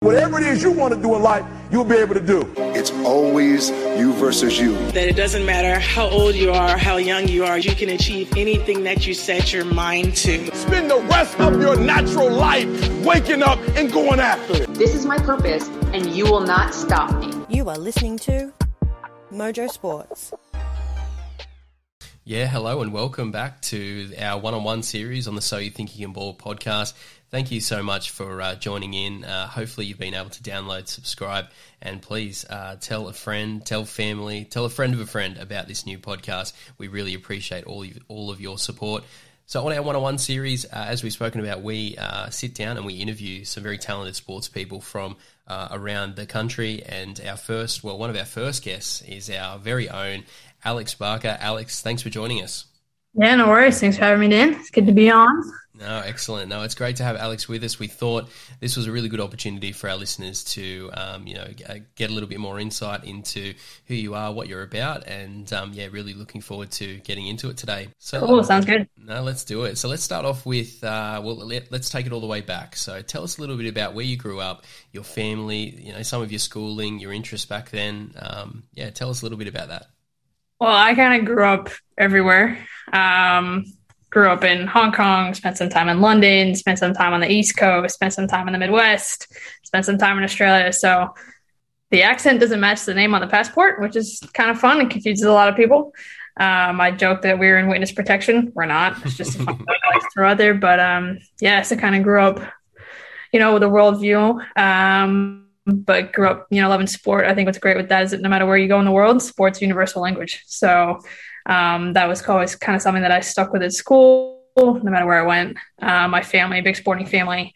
Whatever it is you want to do in life, you'll be able to do. It's always you versus you. That it doesn't matter how old you are, how young you are, you can achieve anything that you set your mind to. Spend the rest of your natural life waking up and going after it. This is my purpose, and you will not stop me. You are listening to Mojo Sports. Yeah, hello and welcome back to our one on one series on the So You Think You Can Ball podcast. Thank you so much for uh, joining in. Uh, hopefully, you've been able to download, subscribe, and please uh, tell a friend, tell family, tell a friend of a friend about this new podcast. We really appreciate all of, all of your support. So, on our one on one series, uh, as we've spoken about, we uh, sit down and we interview some very talented sports people from uh, around the country. And our first, well, one of our first guests is our very own Alex Barker. Alex, thanks for joining us. Yeah, no worries. Thanks for having me, Dan. It's good to be on. No, excellent. No, it's great to have Alex with us. We thought this was a really good opportunity for our listeners to, um, you know, get a little bit more insight into who you are, what you're about, and um, yeah, really looking forward to getting into it today. So, cool. Sounds good. No, let's do it. So let's start off with, uh, well, let, us take it all the way back. So tell us a little bit about where you grew up, your family, you know, some of your schooling, your interests back then. Um, yeah, tell us a little bit about that. Well, I kind of grew up everywhere. Um, grew up in Hong Kong, spent some time in London, spent some time on the East Coast, spent some time in the Midwest, spent some time in Australia. So the accent doesn't match the name on the passport, which is kind of fun and confuses a lot of people. Um, I joke that we are in witness protection. We're not. It's just a fun I like to throw out there. But um, yeah, so kind of grew up, you know, with a worldview. Um, but grew up, you know, loving sport. I think what's great with that is that no matter where you go in the world, sports universal language. So um, that was always kind of something that I stuck with at school, no matter where I went. Uh, my family, big sporting family.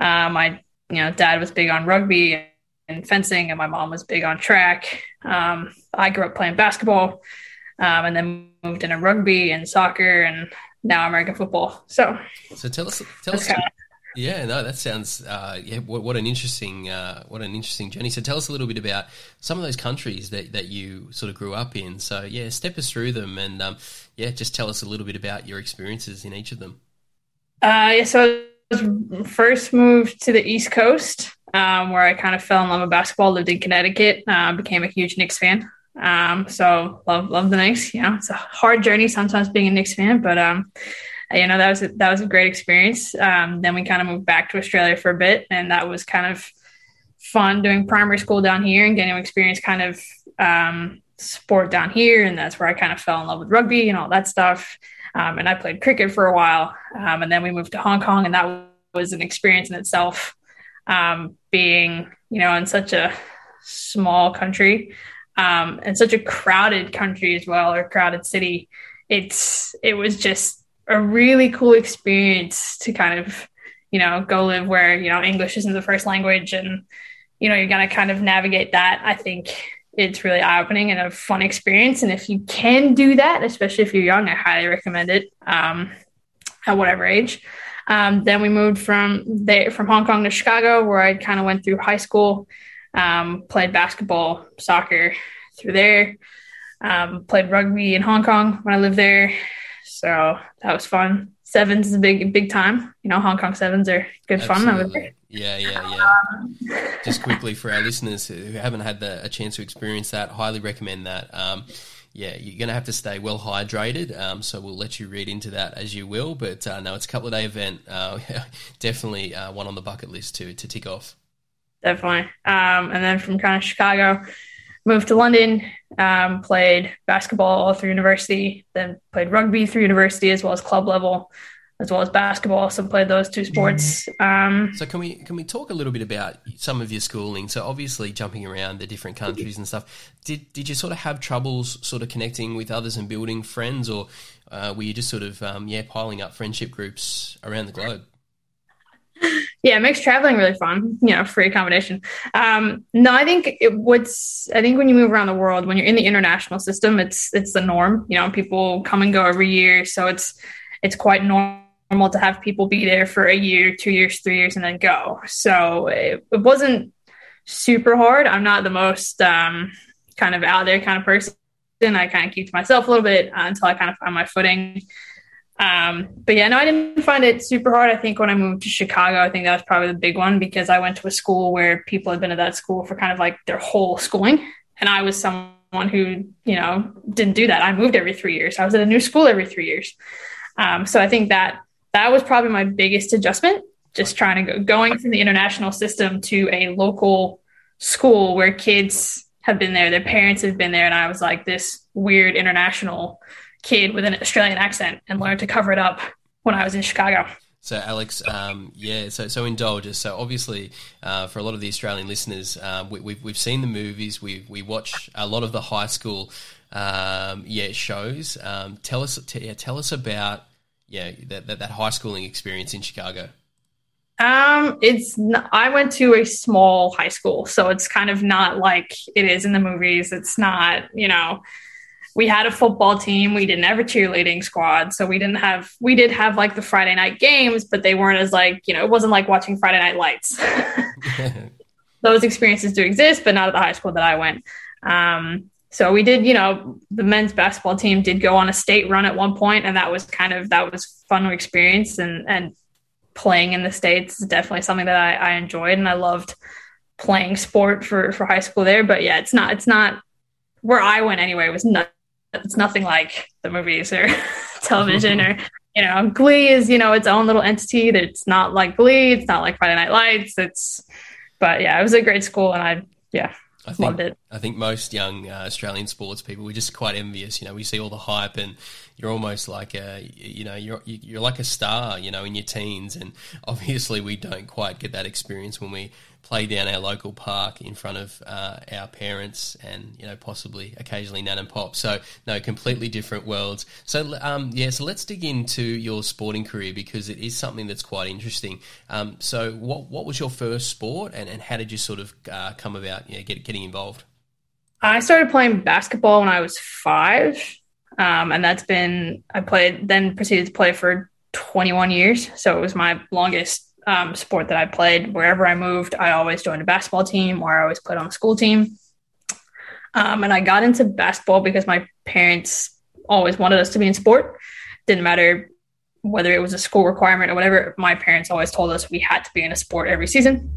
Uh, my you know dad was big on rugby and fencing, and my mom was big on track. Um, I grew up playing basketball, um, and then moved into rugby and soccer, and now American football. So, so tell us, tell us, yeah, no, that sounds uh, yeah. What, what, an interesting uh, what an interesting journey. So tell us a little bit about some of those countries that, that you sort of grew up in. So yeah, step us through them, and um, yeah, just tell us a little bit about your experiences in each of them. Uh, yeah, so I was first moved to the East Coast, um, where I kind of fell in love with basketball. Lived in Connecticut, uh, became a huge Knicks fan. Um, so love love the Knicks. You know, it's a hard journey sometimes being a Knicks fan, but um, you know that was a, that was a great experience. Um, then we kind of moved back to Australia for a bit, and that was kind of fun doing primary school down here and getting experience kind of um, sport down here, and that's where I kind of fell in love with rugby and all that stuff. Um, and I played cricket for a while, um, and then we moved to Hong Kong, and that was an experience in itself. Um, being you know in such a small country um, and such a crowded country as well, or crowded city, it's it was just a really cool experience to kind of, you know, go live where, you know, English isn't the first language and, you know, you're going to kind of navigate that. I think it's really eye opening and a fun experience. And if you can do that, especially if you're young, I highly recommend it um, at whatever age. Um, then we moved from there from Hong Kong to Chicago, where I kind of went through high school, um, played basketball, soccer through there, um, played rugby in Hong Kong when I lived there, so that was fun. Sevens is a big, big time. You know, Hong Kong sevens are good Absolutely. fun. Yeah, yeah, yeah. Um, Just quickly for our listeners who haven't had the, a chance to experience that, highly recommend that. Um, yeah, you're going to have to stay well hydrated. Um, so we'll let you read into that as you will. But uh, no, it's a couple of day event. Uh, definitely uh, one on the bucket list to to tick off. Definitely. Um, and then from kind of Chicago, moved to London, um, played basketball all through university, then played rugby through university as well as club level, as well as basketball. So played those two sports. Um, so can we can we talk a little bit about some of your schooling? So obviously jumping around the different countries and stuff. Did did you sort of have troubles sort of connecting with others and building friends, or uh, were you just sort of um, yeah piling up friendship groups around the globe? Yeah, it makes traveling really fun. You know, free accommodation. Um, no, I think it, what's I think when you move around the world, when you're in the international system, it's it's the norm. You know, people come and go every year, so it's it's quite normal to have people be there for a year, two years, three years, and then go. So it, it wasn't super hard. I'm not the most um, kind of out there kind of person. I kind of keep to myself a little bit uh, until I kind of find my footing. Um, but yeah, no, I didn't find it super hard. I think when I moved to Chicago, I think that was probably the big one because I went to a school where people had been at that school for kind of like their whole schooling. And I was someone who, you know, didn't do that. I moved every three years. I was at a new school every three years. Um, so I think that that was probably my biggest adjustment, just trying to go going from the international system to a local school where kids have been there, their parents have been there. And I was like this weird international kid with an Australian accent and learned to cover it up when I was in Chicago. So, Alex, um, yeah, so so indulge us. So, obviously, uh, for a lot of the Australian listeners, um, we, have we've, we've seen the movies, we we watch a lot of the high school, um, yeah, shows. Um, tell us, t- yeah, tell us about yeah that, that, that high schooling experience in Chicago. Um, it's not, I went to a small high school, so it's kind of not like it is in the movies. It's not, you know, we had a football team. We didn't have a cheerleading squad. So we didn't have, we did have like the Friday night games, but they weren't as like, you know, it wasn't like watching Friday Night Lights. Those experiences do exist, but not at the high school that I went. Um, so we did, you know, the men's basketball team did go on a state run at one point, and that was kind of that was fun to experience. And and playing in the states is definitely something that I, I enjoyed, and I loved playing sport for for high school there. But yeah, it's not it's not where I went anyway. It was not it's nothing like the movies or television or you know glee is you know its own little entity that's not like glee it's not like friday night lights it's but yeah it was a great school and i yeah I think, loved it. I think most young uh, Australian sports people we're just quite envious. You know, we see all the hype, and you're almost like a, you know, you're you're like a star. You know, in your teens, and obviously we don't quite get that experience when we play down our local park in front of uh, our parents and you know possibly occasionally nan and pop. So no, completely different worlds. So um, yeah, so let's dig into your sporting career because it is something that's quite interesting. Um, so what what was your first sport and, and how did you sort of uh, come about you know, get, getting involved? I started playing basketball when I was five, um, and that's been I played then proceeded to play for 21 years. So it was my longest um, sport that I played. Wherever I moved, I always joined a basketball team or I always played on a school team. Um, and I got into basketball because my parents always wanted us to be in sport. Didn't matter whether it was a school requirement or whatever. My parents always told us we had to be in a sport every season.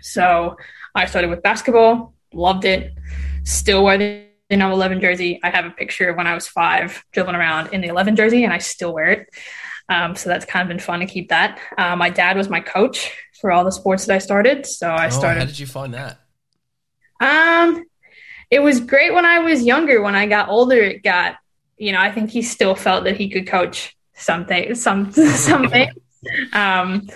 So I started with basketball, loved it, still wear the number 11 jersey. I have a picture of when I was five dribbling around in the 11 jersey, and I still wear it. Um, so that's kind of been fun to keep that. Uh, my dad was my coach for all the sports that I started. So I oh, started. How did you find that? Um, it was great when I was younger. When I got older, it got, you know, I think he still felt that he could coach something, some, something. um,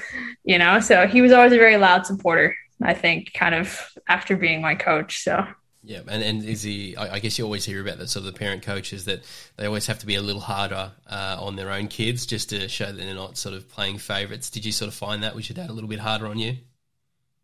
you know, so he was always a very loud supporter. I think, kind of after being my coach. So yeah, and, and is he? I, guess you always hear about that sort of the parent coaches that they always have to be a little harder uh, on their own kids just to show that they're not sort of playing favourites. Did you sort of find that? Was your dad a little bit harder on you?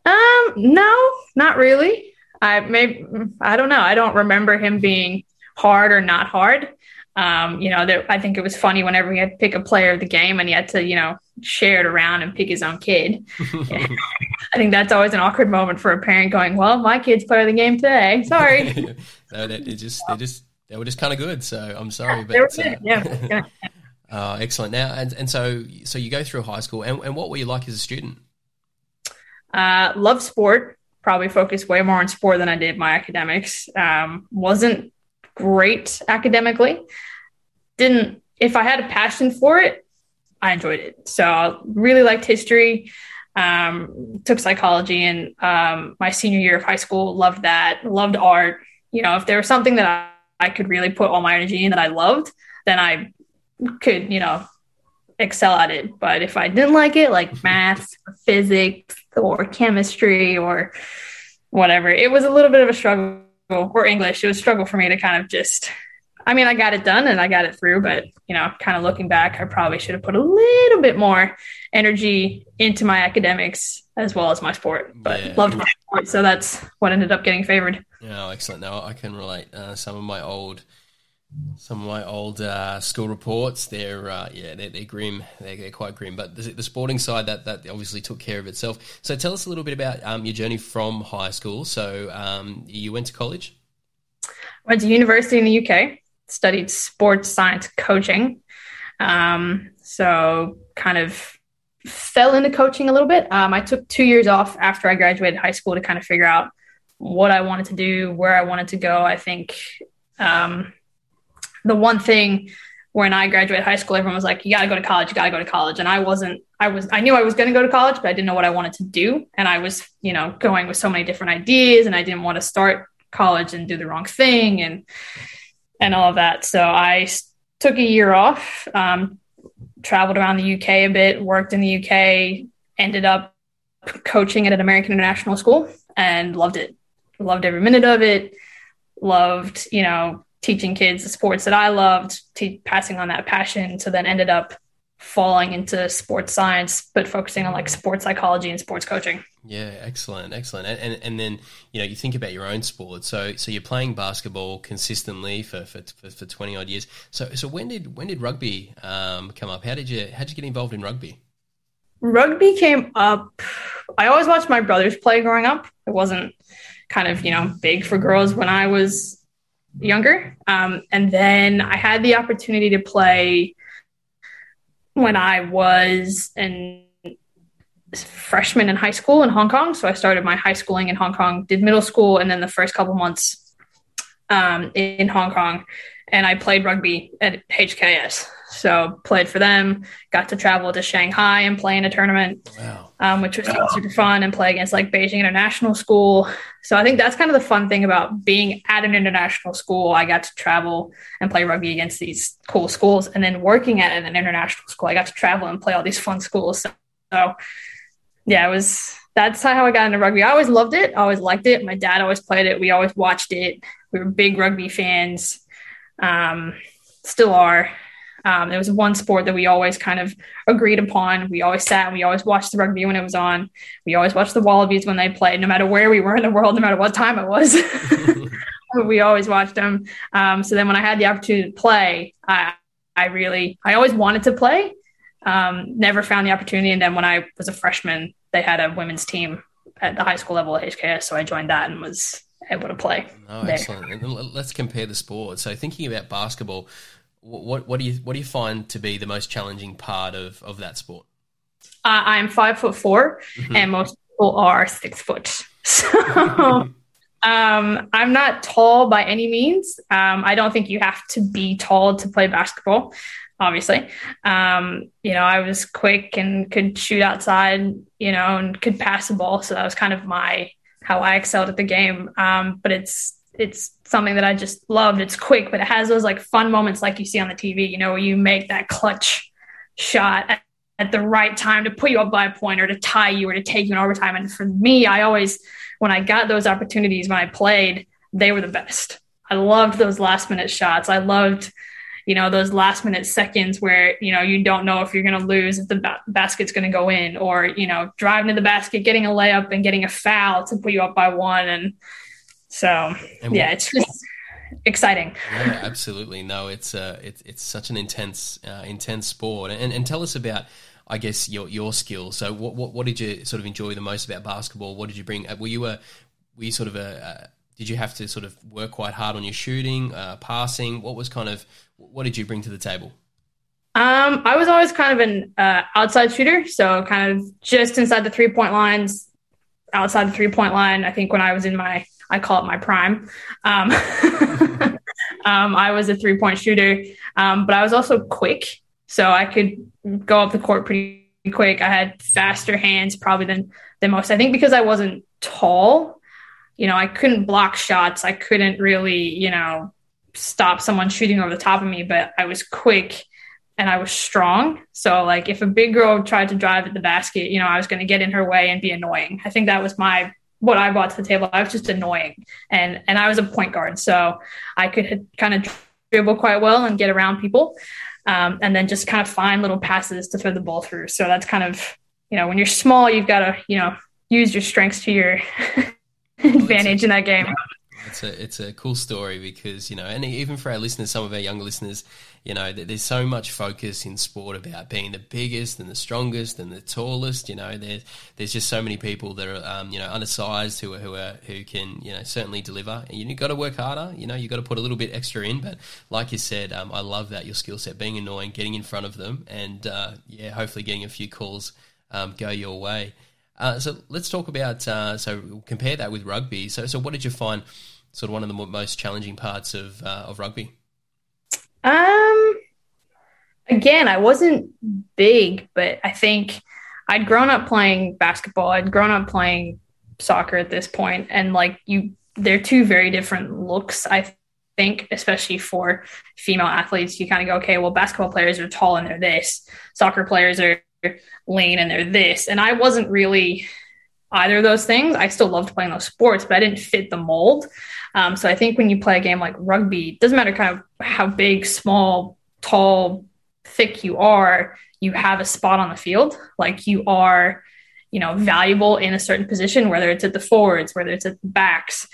Um, no, not really. I maybe I don't know. I don't remember him being hard or not hard. Um, you know, there, I think it was funny whenever he had to pick a player of the game and he had to, you know, share it around and pick his own kid. I think that's always an awkward moment for a parent going, "Well, my kid's player of the game today. Sorry." no, they, they just they just they were just kind of good. So I'm sorry, but uh, yeah. uh, excellent. Now and and so so you go through high school, and, and what were you like as a student? Uh, love sport. Probably focused way more on sport than I did my academics. Um, wasn't great academically. Didn't if I had a passion for it, I enjoyed it. So I really liked history. Um, took psychology in um, my senior year of high school. Loved that. Loved art. You know, if there was something that I, I could really put all my energy in that I loved, then I could, you know, excel at it. But if I didn't like it, like math, physics, or chemistry, or whatever, it was a little bit of a struggle. Or English, it was a struggle for me to kind of just I mean, I got it done and I got it through, but you know, kind of looking back, I probably should have put a little bit more energy into my academics as well as my sport. But yeah. loved my sport, so that's what ended up getting favored. Yeah, excellent. Now I can relate. Uh, some of my old, some of my old uh, school reports, they're uh, yeah, they're, they're grim. They're, they're, quite grim. But the, the, sporting side, that that obviously took care of itself. So tell us a little bit about um, your journey from high school. So um, you went to college. Went to university in the UK studied sports science coaching. Um, so kind of fell into coaching a little bit. Um, I took two years off after I graduated high school to kind of figure out what I wanted to do, where I wanted to go. I think um, the one thing when I graduated high school, everyone was like, "You got to go to college. You got to go to college," and I wasn't. I was. I knew I was going to go to college, but I didn't know what I wanted to do, and I was, you know, going with so many different ideas, and I didn't want to start college and do the wrong thing, and and all of that. So I took a year off, um, traveled around the UK a bit, worked in the UK, ended up coaching at an American international school, and loved it. Loved every minute of it. Loved, you know, teaching kids the sports that I loved, te- passing on that passion. So then ended up falling into sports science, but focusing on like sports psychology and sports coaching. Yeah, excellent, excellent. And, and and then you know you think about your own sport. So so you're playing basketball consistently for for, for, for twenty odd years. So so when did when did rugby um, come up? How did you how did you get involved in rugby? Rugby came up. I always watched my brothers play growing up. It wasn't kind of you know big for girls when I was younger. Um, and then I had the opportunity to play when I was an freshman in high school in Hong Kong. So I started my high schooling in Hong Kong, did middle school, and then the first couple months um, in Hong Kong. And I played rugby at HKS. So played for them, got to travel to Shanghai and play in a tournament, wow. Um, which was wow. super fun, and play against like Beijing International School. So I think that's kind of the fun thing about being at an international school. I got to travel and play rugby against these cool schools, and then working at an international school, I got to travel and play all these fun schools. So, so yeah, it was that's how I got into rugby. I always loved it. I always liked it. My dad always played it. We always watched it. We were big rugby fans. Um, still are. Um, it was one sport that we always kind of agreed upon. We always sat and we always watched the rugby when it was on. We always watched the Wallabies when they played, no matter where we were in the world, no matter what time it was. we always watched them. Um, so then when I had the opportunity to play, I, I really, I always wanted to play. Um, never found the opportunity. And then when I was a freshman, they had a women's team at the high school level at HKS. So I joined that and was able to play. Oh, excellent. And let's compare the sport. So thinking about basketball, what what do you what do you find to be the most challenging part of of that sport? Uh, I'm five foot 4 mm-hmm. and most people are six foot. So um, I'm not tall by any means. Um, I don't think you have to be tall to play basketball. Obviously, um, you know, I was quick and could shoot outside, you know, and could pass the ball. So that was kind of my how I excelled at the game. Um, but it's it's something that I just loved. It's quick, but it has those like fun moments like you see on the TV, you know, where you make that clutch shot at, at, the right time to put you up by a point or to tie you or to take you in overtime. And for me, I always, when I got those opportunities when I played, they were the best. I loved those last minute shots. I loved, you know, those last minute seconds where, you know, you don't know if you're going to lose, if the ba- basket's going to go in, or, you know, driving to the basket, getting a layup and getting a foul to put you up by one. And, so and yeah, it's just exciting. Yeah, absolutely. No, it's uh, it's it's such an intense uh, intense sport. And and tell us about. I guess your your skills. So, what, what what did you sort of enjoy the most about basketball? What did you bring? Uh, were you a were you sort of a, did you have to sort of work quite hard on your shooting, uh, passing? What was kind of what did you bring to the table? Um, I was always kind of an uh, outside shooter, so kind of just inside the three point lines, outside the three point line. I think when I was in my I call it my prime. Um, um, I was a three point shooter, um, but I was also quick. So I could go up the court pretty quick. I had faster hands probably than, than most. I think because I wasn't tall, you know, I couldn't block shots. I couldn't really, you know, stop someone shooting over the top of me, but I was quick and I was strong. So like if a big girl tried to drive at the basket, you know, I was going to get in her way and be annoying. I think that was my what I brought to the table. I was just annoying, and and I was a point guard, so I could kind of dribble quite well and get around people, um, and then just kind of find little passes to throw the ball through. So that's kind of you know when you're small, you've got to you know use your strengths to your advantage in that game. It's a it's a cool story because you know, and even for our listeners, some of our younger listeners, you know, there's so much focus in sport about being the biggest and the strongest and the tallest. You know, there's there's just so many people that are um, you know undersized who are who are who can you know certainly deliver. And you got to work harder. You know, you got to put a little bit extra in. But like you said, um, I love that your skill set, being annoying, getting in front of them, and uh, yeah, hopefully getting a few calls um, go your way. Uh, so let's talk about uh, so compare that with rugby. So so what did you find sort of one of the most challenging parts of uh, of rugby? Um, again, I wasn't big, but I think I'd grown up playing basketball. I'd grown up playing soccer at this point, and like you, they're two very different looks. I think, especially for female athletes, you kind of go, okay, well, basketball players are tall and they're this, soccer players are lean and they're this, and I wasn't really either of those things. I still loved playing those sports, but I didn't fit the mold. Um, so I think when you play a game like rugby, doesn't matter kind of how big, small, tall, thick you are, you have a spot on the field. Like you are, you know, valuable in a certain position, whether it's at the forwards, whether it's at the backs.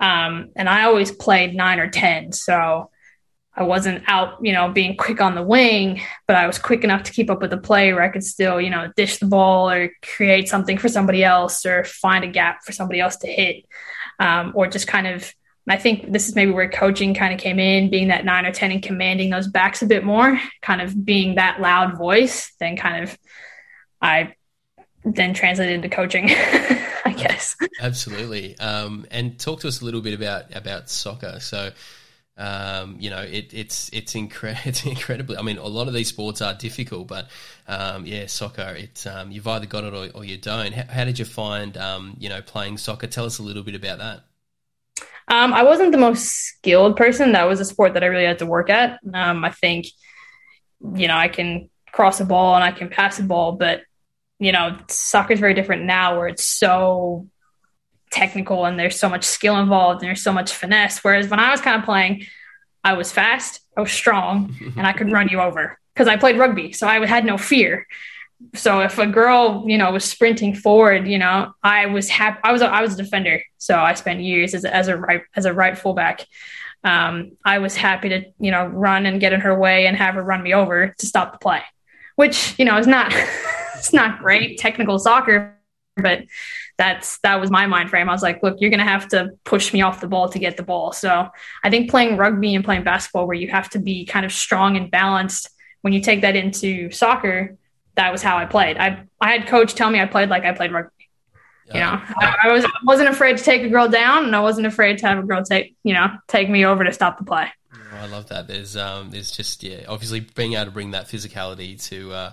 Um, and I always played nine or 10. So I wasn't out, you know, being quick on the wing, but I was quick enough to keep up with the play where I could still, you know, dish the ball or create something for somebody else or find a gap for somebody else to hit. Um, or just kind of I think this is maybe where coaching kind of came in, being that nine or 10 and commanding those backs a bit more, kind of being that loud voice, then kind of I then translated into coaching, I guess. Absolutely. Um, and talk to us a little bit about, about soccer. So, um, you know, it, it's it's, incre- it's incredibly. I mean, a lot of these sports are difficult, but um, yeah, soccer. It's um, you've either got it or, or you don't. How, how, did you find um, you know playing soccer? Tell us a little bit about that. Um, I wasn't the most skilled person. That was a sport that I really had to work at. Um, I think, you know, I can cross a ball and I can pass a ball, but you know, soccer is very different now, where it's so technical and there's so much skill involved and there's so much finesse. Whereas when I was kind of playing, I was fast, I was strong, and I could run you over because I played rugby, so I had no fear. So if a girl you know was sprinting forward you know i was happy i was a, i was a defender. So i spent years as a, as a right as a right fullback. Um, i was happy to you know run and get in her way and have her run me over to stop the play which you know is not it's not great technical soccer but that's that was my mind frame i was like look you're going to have to push me off the ball to get the ball so i think playing rugby and playing basketball where you have to be kind of strong and balanced when you take that into soccer that was how I played. I I had coach tell me I played like I played rugby. Yeah. You know, I, I was wasn't afraid to take a girl down, and I wasn't afraid to have a girl take you know take me over to stop the play. I love that. There's um there's just yeah obviously being able to bring that physicality to. Uh,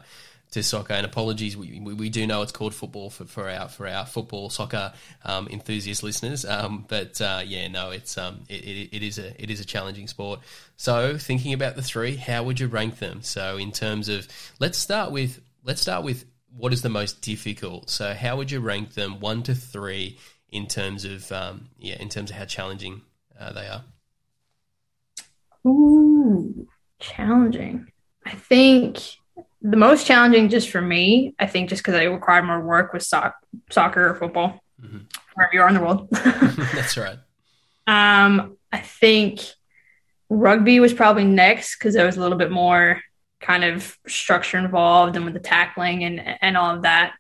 to soccer. And apologies, we, we, do know it's called football for, for our for our football soccer um, enthusiast listeners. Um, but uh, yeah, no, it's um it, it, it is a it is a challenging sport. So thinking about the three, how would you rank them? So in terms of let's start with let's start with what is the most difficult. So, how would you rank them one to three in terms of um, yeah, in terms of how challenging uh, they are? Ooh, challenging. I think the most challenging, just for me, I think just because it required more work, with so- soccer or football, mm-hmm. wherever you are in the world. That's right. Um, I think rugby was probably next because there was a little bit more kind of structure involved and with the tackling and and all of that.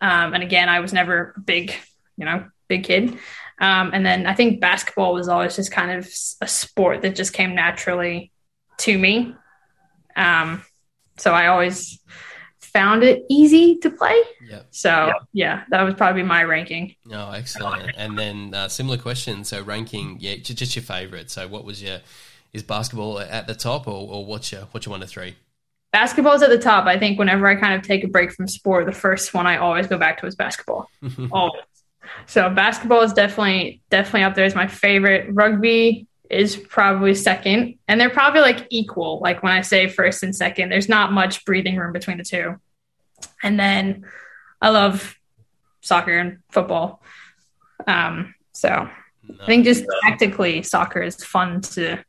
Um, and again, I was never a big, you know, big kid. Um, and then I think basketball was always just kind of a sport that just came naturally to me. Um, so I always found it easy to play. Yep. So yep. yeah, that was probably my ranking. Oh, excellent. And then uh, similar question. So ranking, yeah, just your favorite. So what was your is basketball at the top, or, or what's your what's your one to three? basketball's at the top. I think whenever I kind of take a break from sport, the first one I always go back to is basketball. always. So basketball is definitely definitely up there as my favorite. Rugby is probably second, and they're probably like equal. Like when I say first and second, there's not much breathing room between the two. And then I love soccer and football. Um, so no. I think just tactically, soccer is fun to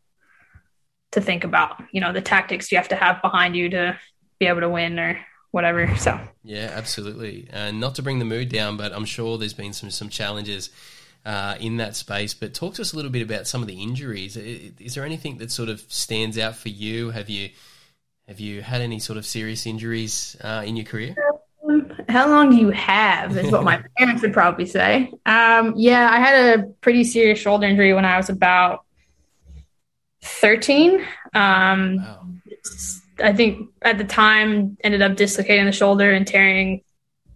to think about. You know, the tactics you have to have behind you to be able to win or whatever. So yeah, absolutely. And not to bring the mood down, but I'm sure there's been some some challenges uh, in that space. But talk to us a little bit about some of the injuries. Is there anything that sort of stands out for you? Have you have you had any sort of serious injuries uh, in your career? How long do you have? Is what my parents would probably say. Um, yeah, I had a pretty serious shoulder injury when I was about 13. Um, wow. I think at the time ended up dislocating the shoulder and tearing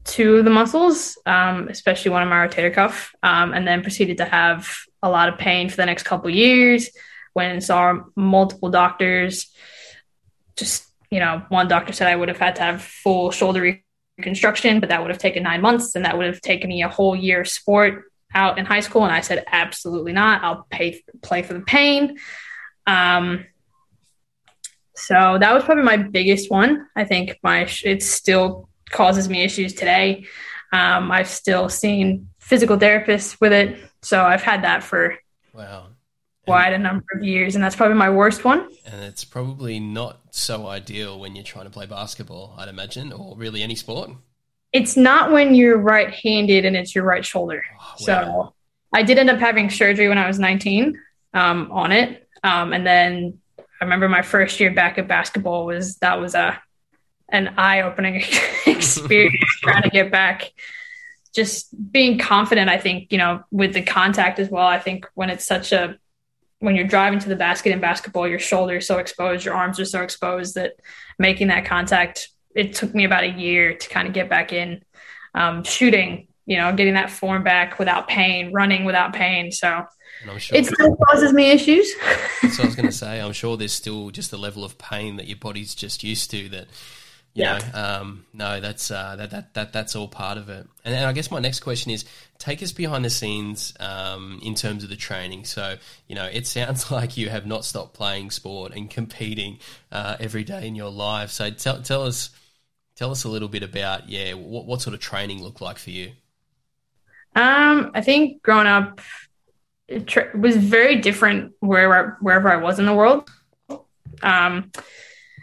two of the muscles, um, especially one of my rotator cuff, um, and then proceeded to have a lot of pain for the next couple years. When saw multiple doctors, just you know, one doctor said I would have had to have full shoulder reconstruction, but that would have taken nine months, and that would have taken me a whole year of sport out in high school. And I said, absolutely not. I'll pay play for the pain. Um, so that was probably my biggest one. I think my it's still causes me issues today. Um, I've still seen physical therapists with it, so I've had that for wow quite a number of years, and that's probably my worst one. And it's probably not so ideal when you're trying to play basketball, I'd imagine, or really any sport. It's not when you're right-handed and it's your right shoulder. Oh, wow. So I did end up having surgery when I was 19 um, on it, um, and then I remember my first year back at basketball was that was a an eye opening experience trying to get back. Just being confident, I think you know, with the contact as well. I think when it's such a when you're driving to the basket in basketball, your shoulders so exposed, your arms are so exposed that making that contact. It took me about a year to kind of get back in um, shooting. You know, getting that form back without pain, running without pain. So Sure it still causes me issues. so I was going to say. I'm sure there's still just the level of pain that your body's just used to that. You yeah. know, um, no, that's uh, that, that that that's all part of it. And, and, I guess my next question is, take us behind the scenes um, in terms of the training. So, you know, it sounds like you have not stopped playing sport and competing uh, every day in your life. So, tell tell us tell us a little bit about yeah, what, what sort of training looked like for you. Um, I think growing up, it was very different wherever wherever I was in the world. Um,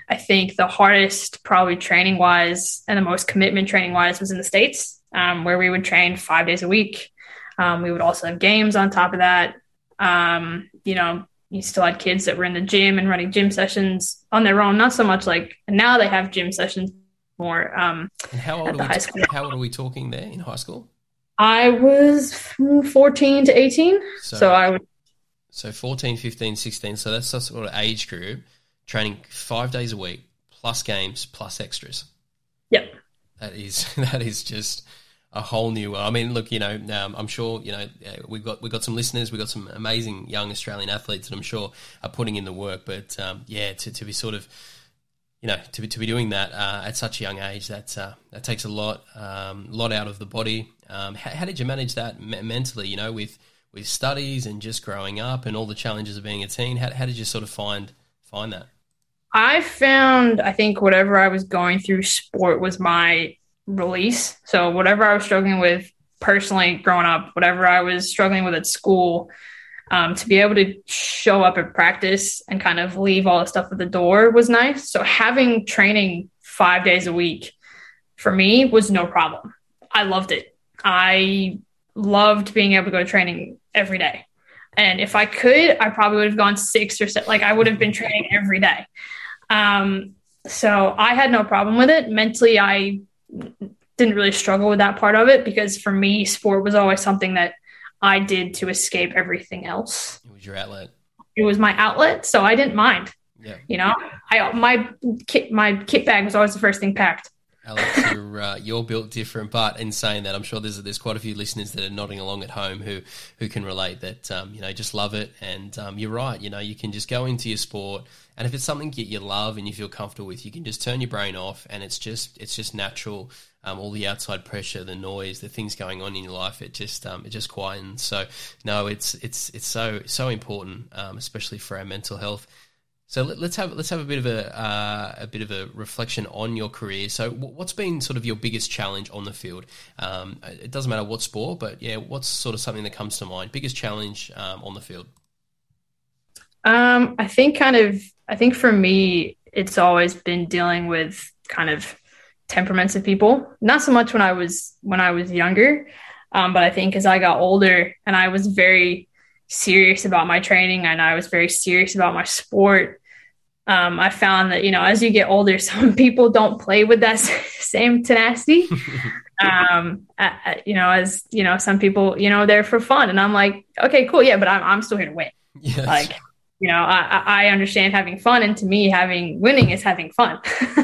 I think the hardest, probably training wise, and the most commitment training wise, was in the states, um, where we would train five days a week. Um, we would also have games on top of that. Um, you know, you still had kids that were in the gym and running gym sessions on their own. Not so much like now they have gym sessions more. Um, and how old, are we t- how old are we talking there in high school? I was 14 to 18. So, so I would. So 14, 15, 16. So that's the sort of age group training five days a week, plus games, plus extras. Yep. That is, that is just a whole new. I mean, look, you know, um, I'm sure you know we've got we've got some listeners, we've got some amazing young Australian athletes that I'm sure are putting in the work. But um, yeah, to, to be sort of you know, to be, to be doing that uh, at such a young age, that's uh, that takes a lot, um, lot out of the body. Um, how, how, did you manage that me- mentally? You know, with with studies and just growing up and all the challenges of being a teen. How, how did you sort of find find that? I found, I think, whatever I was going through, sport was my release. So whatever I was struggling with personally growing up, whatever I was struggling with at school, um, to be able to show up at practice and kind of leave all the stuff at the door was nice. So having training five days a week for me was no problem. I loved it. I loved being able to go to training every day. And if I could, I probably would have gone six or seven. Like I would have been training every day. Um, so I had no problem with it. Mentally, I didn't really struggle with that part of it because for me, sport was always something that I did to escape everything else. It was your outlet. It was my outlet, so I didn't mind. Yeah. You know, I my kit my kit bag was always the first thing packed. Alex, you're uh, you're built different, but in saying that, I'm sure there's there's quite a few listeners that are nodding along at home who who can relate that um, you know just love it, and um, you're right. You know, you can just go into your sport, and if it's something that you love and you feel comfortable with, you can just turn your brain off, and it's just it's just natural. Um, all the outside pressure, the noise, the things going on in your life, it just um, it just quietens. So no, it's it's it's so so important, um, especially for our mental health. So let, us have let's have a bit of a uh, a bit of a reflection on your career. So what's been sort of your biggest challenge on the field? Um, it doesn't matter what sport, but yeah, what's sort of something that comes to mind? Biggest challenge um, on the field? Um, I think kind of I think for me, it's always been dealing with kind of temperaments of people. Not so much when I was when I was younger, Um, but I think as I got older and I was very serious about my training and I was very serious about my sport, um, I found that, you know, as you get older, some people don't play with that same tenacity. um, you know, as, you know, some people, you know, they're for fun. And I'm like, okay, cool. Yeah, but I'm, I'm still here to win. Yes. Like, you know, I, I understand having fun. And to me, having winning is having fun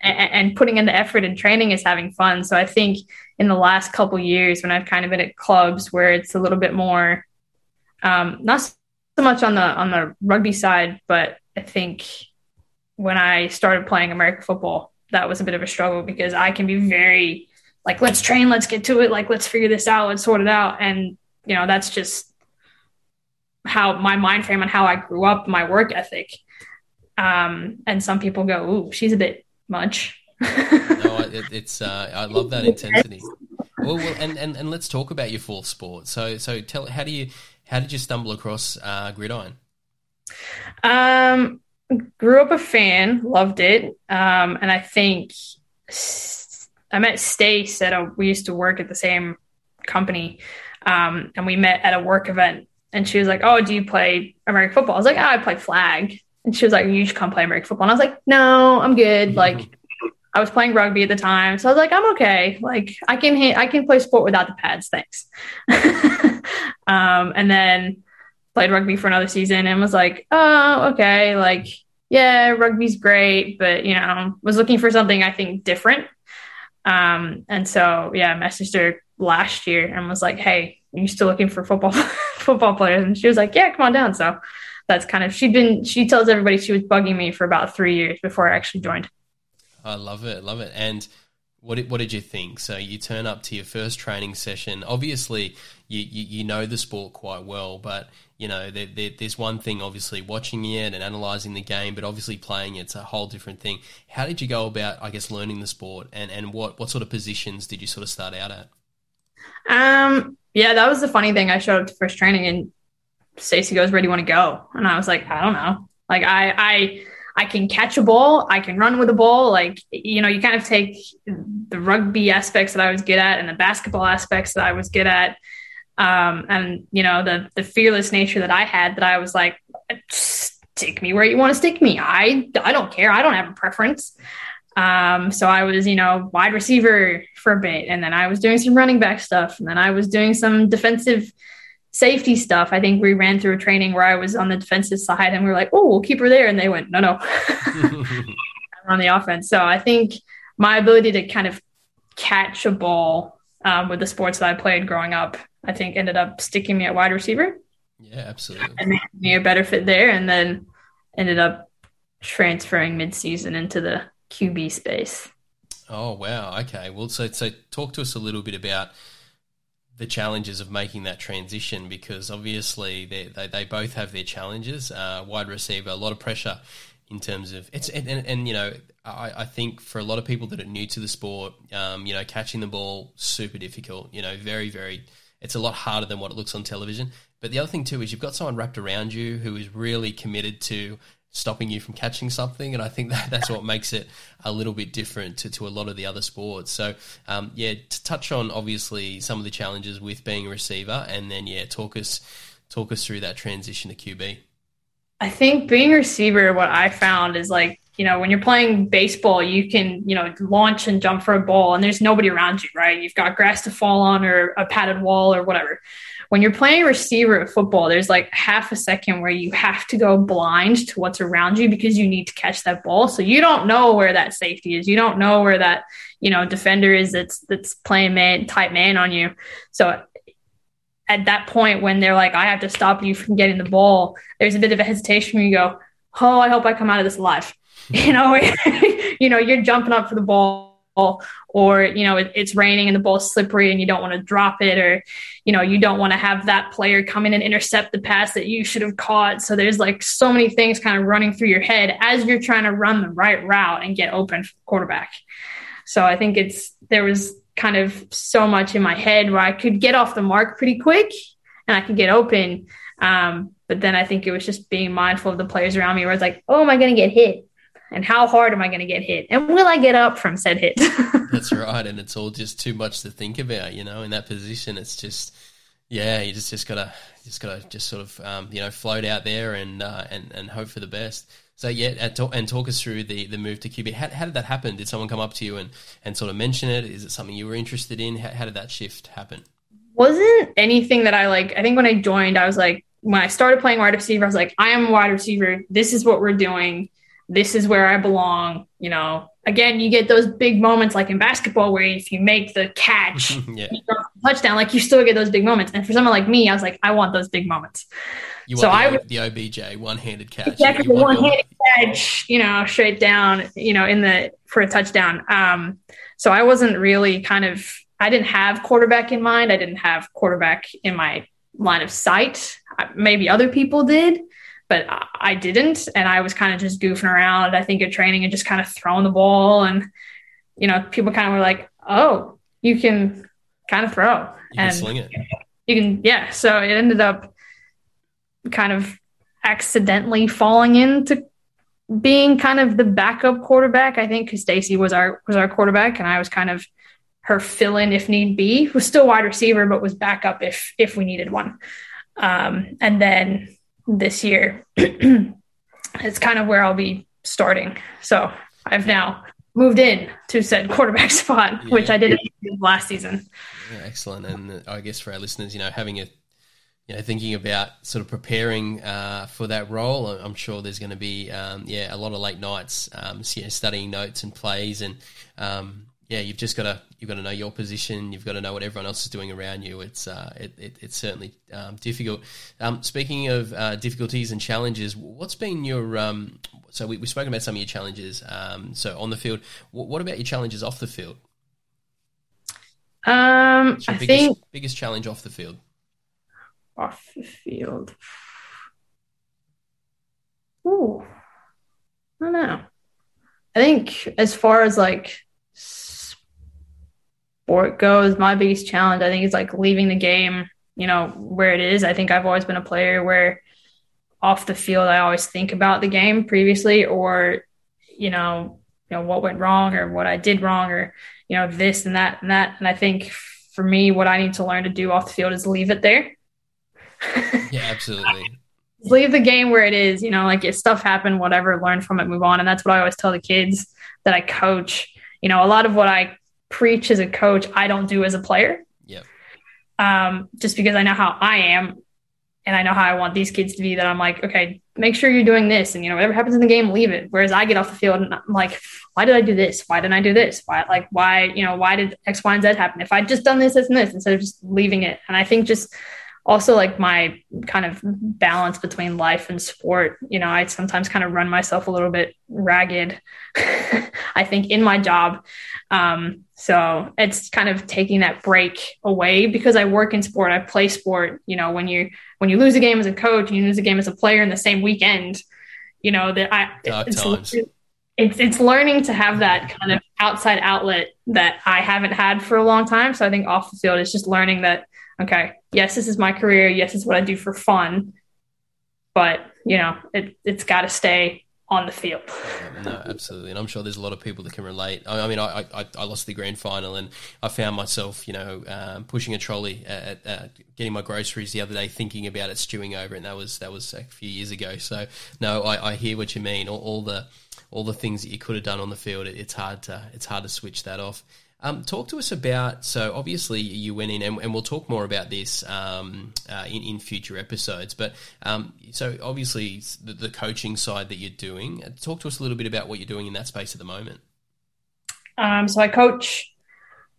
and, and putting in the effort and training is having fun. So I think in the last couple years when I've kind of been at clubs where it's a little bit more, um, not so much on the, on the rugby side, but I think when I started playing American football, that was a bit of a struggle because I can be very like, let's train, let's get to it, like, let's figure this out, let's sort it out. And, you know, that's just how my mind frame and how I grew up, my work ethic. Um, and some people go, "Ooh, she's a bit much." no, it, it's uh, I love that intensity. Well, well, and, and and let's talk about your fourth sport. So so tell how do you how did you stumble across uh, gridiron? Um, grew up a fan, loved it, um, and I think I met Stace at a. We used to work at the same company, um, and we met at a work event. And she was like, "Oh, do you play American football?" I was like, "Oh, I play flag." And she was like, "You should come play American football." And I was like, "No, I'm good." Like, I was playing rugby at the time, so I was like, "I'm okay. Like, I can I can play sport without the pads, thanks." um, and then played rugby for another season and was like, "Oh, okay. Like, yeah, rugby's great, but you know, was looking for something I think different." Um, and so yeah, I messaged her last year and was like, "Hey, you still looking for football football players?" And she was like, "Yeah, come on down." So that's kind of she'd been she tells everybody she was bugging me for about three years before I actually joined. I love it, love it. And what did, what did you think? So you turn up to your first training session. Obviously, you, you, you know the sport quite well, but you know there, there, there's one thing obviously watching it and analyzing the game, but obviously playing it's a whole different thing. How did you go about, I guess, learning the sport, and and what what sort of positions did you sort of start out at? Um, yeah, that was the funny thing. I showed up to first training, and Stacey goes, "Where do you want to go?" And I was like, "I don't know." Like I I I can catch a ball, I can run with a ball. Like, you know, you kind of take the rugby aspects that I was good at and the basketball aspects that I was good at. Um, and you know, the the fearless nature that I had that I was like, stick me where you want to stick me. I I don't care. I don't have a preference. Um, so I was, you know, wide receiver for a bit, and then I was doing some running back stuff, and then I was doing some defensive safety stuff, I think we ran through a training where I was on the defensive side and we were like, oh, we'll keep her there. And they went, no, no, I'm on the offense. So I think my ability to kind of catch a ball um, with the sports that I played growing up, I think ended up sticking me at wide receiver. Yeah, absolutely. And made me a better fit there. And then ended up transferring midseason into the QB space. Oh, wow. Okay. Well, so, so talk to us a little bit about the challenges of making that transition because obviously they, they, they both have their challenges. Uh, wide receiver, a lot of pressure in terms of it's and, and, and you know I, I, think for a lot of people that are new to the sport, um, you know, catching the ball super difficult. You know, very very. It's a lot harder than what it looks on television. But the other thing too is you've got someone wrapped around you who is really committed to stopping you from catching something. And I think that that's what makes it a little bit different to, to a lot of the other sports. So, um, yeah, to touch on obviously some of the challenges with being a receiver, and then yeah, talk us talk us through that transition to QB. I think being a receiver, what I found is like you know, when you're playing baseball, you can, you know, launch and jump for a ball and there's nobody around you, right? You've got grass to fall on or a padded wall or whatever when you're playing receiver at football, there's like half a second where you have to go blind to what's around you because you need to catch that ball. So you don't know where that safety is. You don't know where that, you know, defender is that's that's playing man tight man on you. So at that point when they're like, I have to stop you from getting the ball, there's a bit of a hesitation where you go, Oh, I hope I come out of this alive. You know, you know, you're jumping up for the ball or you know it, it's raining and the ball's slippery and you don't want to drop it or you know you don't want to have that player come in and intercept the pass that you should have caught. So there's like so many things kind of running through your head as you're trying to run the right route and get open for quarterback. So i think it's there was kind of so much in my head where i could get off the mark pretty quick and i could get open. Um, but then i think it was just being mindful of the players around me where it's like oh am i going to get hit and how hard am I going to get hit? And will I get up from said hit? That's right. And it's all just too much to think about, you know, in that position. It's just, yeah, you just, just gotta, just gotta just sort of, um, you know, float out there and, uh, and, and hope for the best. So yeah, and talk us through the, the move to QB. How, how did that happen? Did someone come up to you and, and sort of mention it? Is it something you were interested in? How, how did that shift happen? Wasn't anything that I like. I think when I joined, I was like, when I started playing wide receiver, I was like, I am a wide receiver. This is what we're doing. This is where I belong. You know, again, you get those big moments like in basketball where if you make the catch, yeah. touchdown, like you still get those big moments. And for someone like me, I was like, I want those big moments. You so I the OBJ one-handed catch. Exactly, the one-handed catch, you know, straight down, you know, in the for a touchdown. Um, so I wasn't really kind of I didn't have quarterback in mind. I didn't have quarterback in my line of sight. Maybe other people did, but I didn't. And I was kind of just goofing around, I think, at training and just kind of throwing the ball. And, you know, people kind of were like, oh, you can kind of throw. You and sling it. You can, yeah. So it ended up kind of accidentally falling into being kind of the backup quarterback. I think because Stacy was our was our quarterback, and I was kind of her fill in if need be. Was still wide receiver, but was backup if if we needed one. Um, and then this year, it's kind of where I'll be starting. So I've now moved in to said quarterback spot, yeah. which I did last season. Yeah, excellent. And I guess for our listeners, you know, having a you know, thinking about sort of preparing uh, for that role, I'm sure there's going to be, um, yeah, a lot of late nights, um, you know, studying notes and plays, and um, yeah, you've just got to you've got to know your position. You've got to know what everyone else is doing around you. It's uh, it, it, it's certainly um, difficult. Um, speaking of uh, difficulties and challenges, what's been your um, so we, we've spoken about some of your challenges. so on the field, what about your challenges off the field? Um, I biggest, think biggest challenge off the field off the field. Ooh, I don't know. I think as far as like sport goes, my biggest challenge, I think, is like leaving the game, you know, where it is. I think I've always been a player where off the field, I always think about the game previously or, you know, you know, what went wrong or what I did wrong or, you know, this and that and that. And I think for me, what I need to learn to do off the field is leave it there yeah, absolutely. Leave the game where it is, you know, like if stuff happened, whatever, learn from it, move on. And that's what I always tell the kids that I coach. You know, a lot of what I preach as a coach, I don't do as a player. Yeah. Um, just because I know how I am and I know how I want these kids to be that I'm like, okay, make sure you're doing this. And, you know, whatever happens in the game, leave it. Whereas I get off the field and I'm like, why did I do this? Why didn't I do this? Why, like, why, you know, why did X, Y, and Z happen? If I'd just done this, this, and this instead of just leaving it. And I think just also like my kind of balance between life and sport you know i sometimes kind of run myself a little bit ragged i think in my job um, so it's kind of taking that break away because i work in sport i play sport you know when you when you lose a game as a coach you lose a game as a player in the same weekend you know that i it's, it's it's learning to have that kind of outside outlet that i haven't had for a long time so i think off the field is just learning that okay, yes, this is my career. Yes, it's what I do for fun. But, you know, it, it's got to stay on the field. no, absolutely, and I'm sure there's a lot of people that can relate. I, I mean, I, I, I, lost the grand final, and I found myself, you know, um, pushing a trolley at, at, getting my groceries the other day, thinking about it stewing over, it, and that was that was a few years ago. So, no, I, I hear what you mean. All, all, the all the things that you could have done on the field, it, it's hard to it's hard to switch that off. Um, talk to us about. So obviously you went in, and, and we'll talk more about this um, uh, in, in future episodes. But um, so obviously the, the, coaching side that you're doing. Uh, talk to us a little bit about what you're doing in that space at the moment. Um, so I coach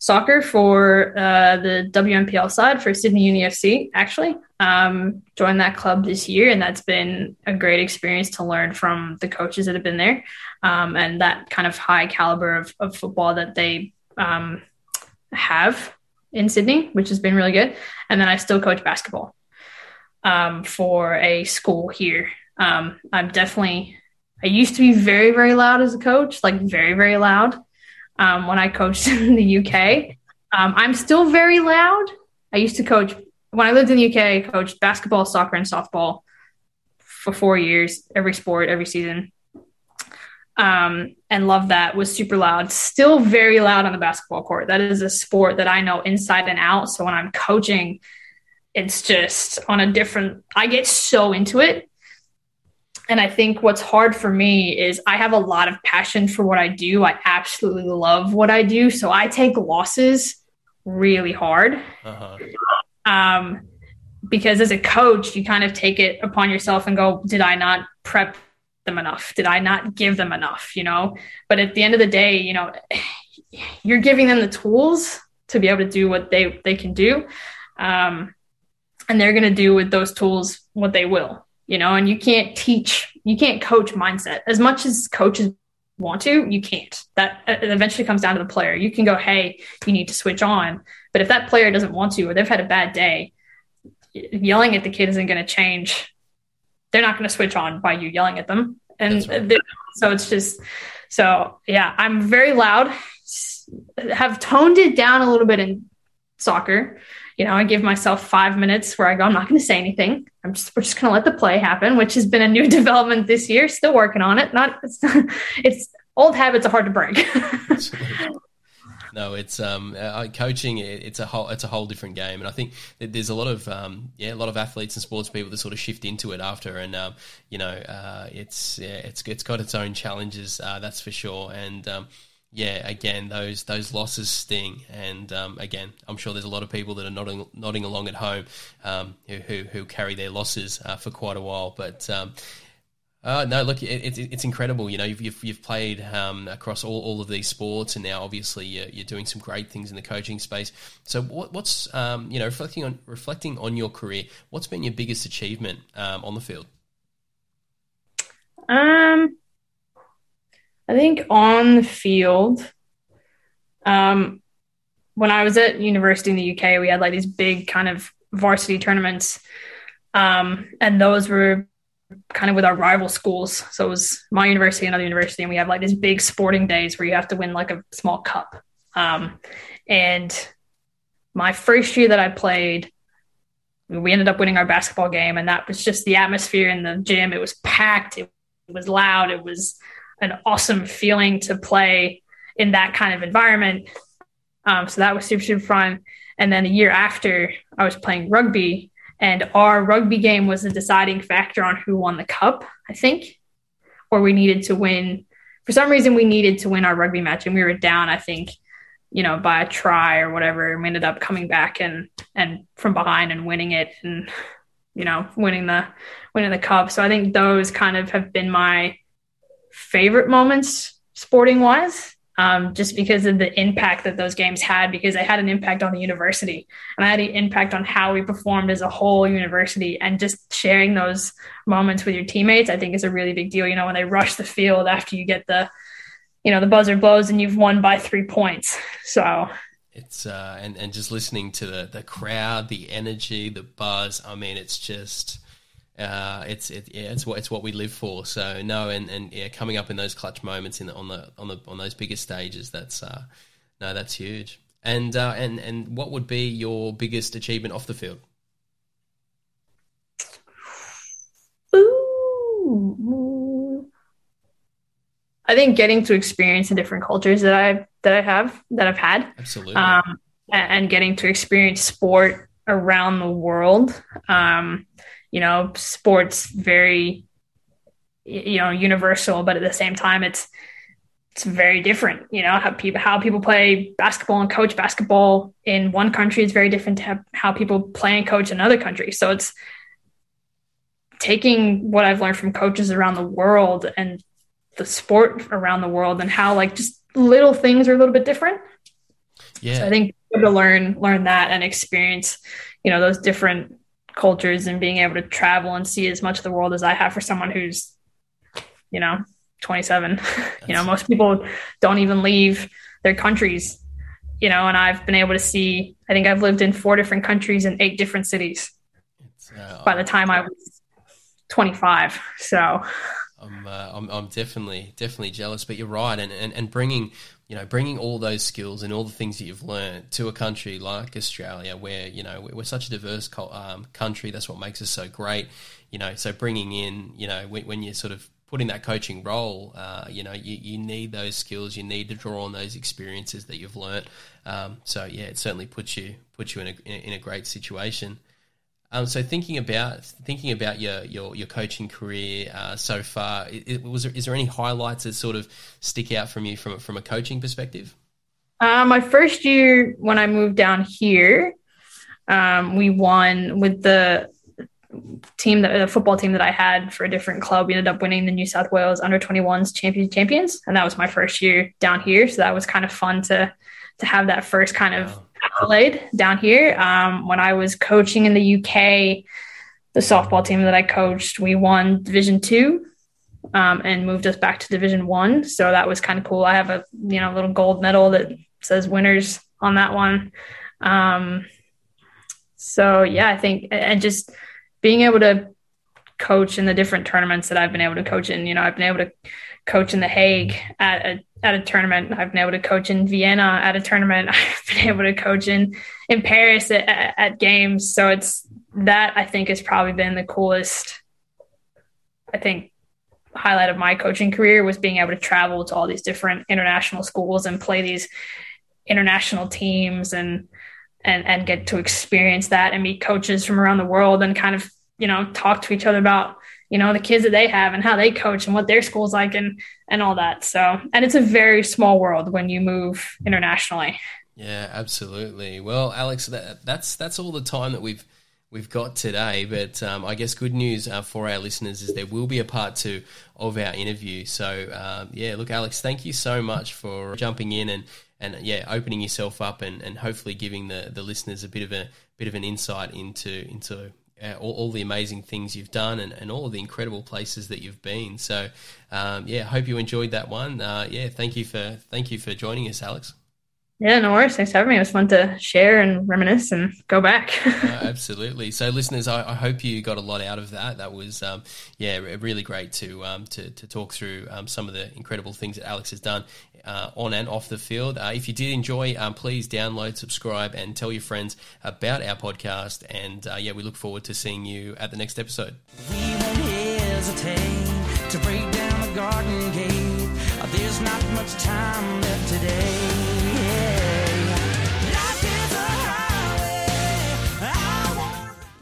soccer for uh, the WNPL side for Sydney Uni FC. Actually, um, joined that club this year, and that's been a great experience to learn from the coaches that have been there, um, and that kind of high caliber of, of football that they um, have in Sydney, which has been really good. And then I still coach basketball um, for a school here. Um, I'm definitely, I used to be very, very loud as a coach, like very, very loud um, when I coached in the UK. Um, I'm still very loud. I used to coach, when I lived in the UK, I coached basketball, soccer, and softball for four years, every sport, every season. Um, and love that was super loud. Still very loud on the basketball court. That is a sport that I know inside and out. So when I'm coaching, it's just on a different. I get so into it. And I think what's hard for me is I have a lot of passion for what I do. I absolutely love what I do. So I take losses really hard. Uh-huh. Um, because as a coach, you kind of take it upon yourself and go, did I not prep them enough? Did I not give them enough? You know, but at the end of the day, you know, you're giving them the tools to be able to do what they, they can do. Um, and they're going to do with those tools what they will, you know, and you can't teach, you can't coach mindset as much as coaches want to, you can't. That eventually comes down to the player. You can go, hey, you need to switch on. But if that player doesn't want to, or they've had a bad day, yelling at the kid isn't going to change. They're not going to switch on by you yelling at them. And right. so it's just, so yeah, I'm very loud, have toned it down a little bit in soccer. You know, I give myself five minutes where I go, I'm not going to say anything. I'm just, we're just going to let the play happen, which has been a new development this year. Still working on it. Not, it's, it's old habits are hard to break. No, it's um, uh, coaching. It's a whole it's a whole different game, and I think there's a lot of um, yeah, a lot of athletes and sports people that sort of shift into it after, and um, you know, uh, it's yeah, it's it's got its own challenges, uh, that's for sure, and. Um, yeah, again, those those losses sting, and um, again, I'm sure there's a lot of people that are nodding nodding along at home um, who, who, who carry their losses uh, for quite a while. But um, uh, no, look, it, it, it's incredible. You know, you've you've, you've played um, across all, all of these sports, and now obviously you're, you're, doing some great things in the coaching space. So, what, what's um, you know reflecting on reflecting on your career? What's been your biggest achievement um, on the field? Um, I think on the field, um, when I was at university in the UK, we had like these big kind of varsity tournaments, um, and those were kind of with our rival schools. So it was my university, and another university, and we have like these big sporting days where you have to win like a small cup. Um, and my first year that I played, we ended up winning our basketball game, and that was just the atmosphere in the gym. It was packed, it, it was loud, it was an awesome feeling to play in that kind of environment. Um, so that was super super fun. And then the year after, I was playing rugby and our rugby game was the deciding factor on who won the cup, I think, or we needed to win. For some reason, we needed to win our rugby match, and we were down, I think, you know, by a try or whatever. And we ended up coming back and and from behind and winning it, and you know, winning the winning the cup. So I think those kind of have been my favorite moments sporting wise um, just because of the impact that those games had, because they had an impact on the university and I had an impact on how we performed as a whole university. And just sharing those moments with your teammates, I think is a really big deal. You know, when they rush the field after you get the, you know, the buzzer blows and you've won by three points. So it's uh, and and just listening to the the crowd, the energy, the buzz. I mean, it's just uh, it's it, yeah, it's what it's what we live for. So no, and, and yeah, coming up in those clutch moments in the, on the on the on those biggest stages, that's uh, no, that's huge. And uh, and and what would be your biggest achievement off the field? Ooh. I think getting to experience the different cultures that I that I have that I've had, absolutely, um, and getting to experience sport around the world. Um, you know, sports very, you know, universal, but at the same time, it's it's very different. You know, how people how people play basketball and coach basketball in one country is very different to how people play and coach in another country. So it's taking what I've learned from coaches around the world and the sport around the world and how like just little things are a little bit different. Yeah. So I think to learn learn that and experience, you know, those different cultures and being able to travel and see as much of the world as I have for someone who's, you know, 27. you know, most people don't even leave their countries, you know, and I've been able to see, I think I've lived in four different countries in eight different cities uh, by the time I was 25. So I'm, uh, I'm, I'm definitely, definitely jealous, but you're right. And, and, and bringing, you know, bringing all those skills and all the things that you've learned to a country like Australia, where you know we're such a diverse um, country. That's what makes us so great. You know, so bringing in, you know, when, when you're sort of put in that coaching role, uh, you know, you, you need those skills. You need to draw on those experiences that you've learnt. Um, so yeah, it certainly puts you puts you in a in a great situation. Um, so thinking about thinking about your your, your coaching career uh, so far, it, it, was there, is there any highlights that sort of stick out from you from from a coaching perspective? Uh, my first year when I moved down here, um, we won with the team that the football team that I had for a different club. We ended up winning the New South Wales under 21s champion champions, and that was my first year down here. So that was kind of fun to to have that first kind of accolade down here. Um, when I was coaching in the UK, the softball team that I coached, we won Division Two um, and moved us back to Division One. So that was kind of cool. I have a you know little gold medal that says winners on that one. Um, so yeah, I think and just being able to coach in the different tournaments that I've been able to coach in. You know, I've been able to coach in the Hague at a at a tournament. I've been able to coach in Vienna at a tournament. I've been able to coach in in Paris at, at, at games. So it's that I think has probably been the coolest. I think highlight of my coaching career was being able to travel to all these different international schools and play these international teams and and and get to experience that and meet coaches from around the world and kind of you know talk to each other about you know the kids that they have and how they coach and what their school's like and and all that. So and it's a very small world when you move internationally. Yeah absolutely. Well alex that, that's that's all the time that we've we've got today but um, i guess good news uh, for our listeners is there will be a part two of our interview. So um, yeah look alex thank you so much for jumping in and and yeah, opening yourself up and, and hopefully giving the, the listeners a bit of a bit of an insight into into uh, all, all, the amazing things you've done and, and all the incredible places that you've been. So um, yeah, hope you enjoyed that one. Uh, yeah, thank you for thank you for joining us, Alex. Yeah, no worries. Thanks for having me. It was fun to share and reminisce and go back. uh, absolutely. So, listeners, I, I, hope you got a lot out of that. That was, um, yeah, really great to um, to, to, talk through um, some of the incredible things that Alex has done uh, on and off the field. Uh, if you did enjoy, um, please download, subscribe, and tell your friends about our podcast. And uh, yeah, we look forward to seeing you at the next episode. There's not much time left today.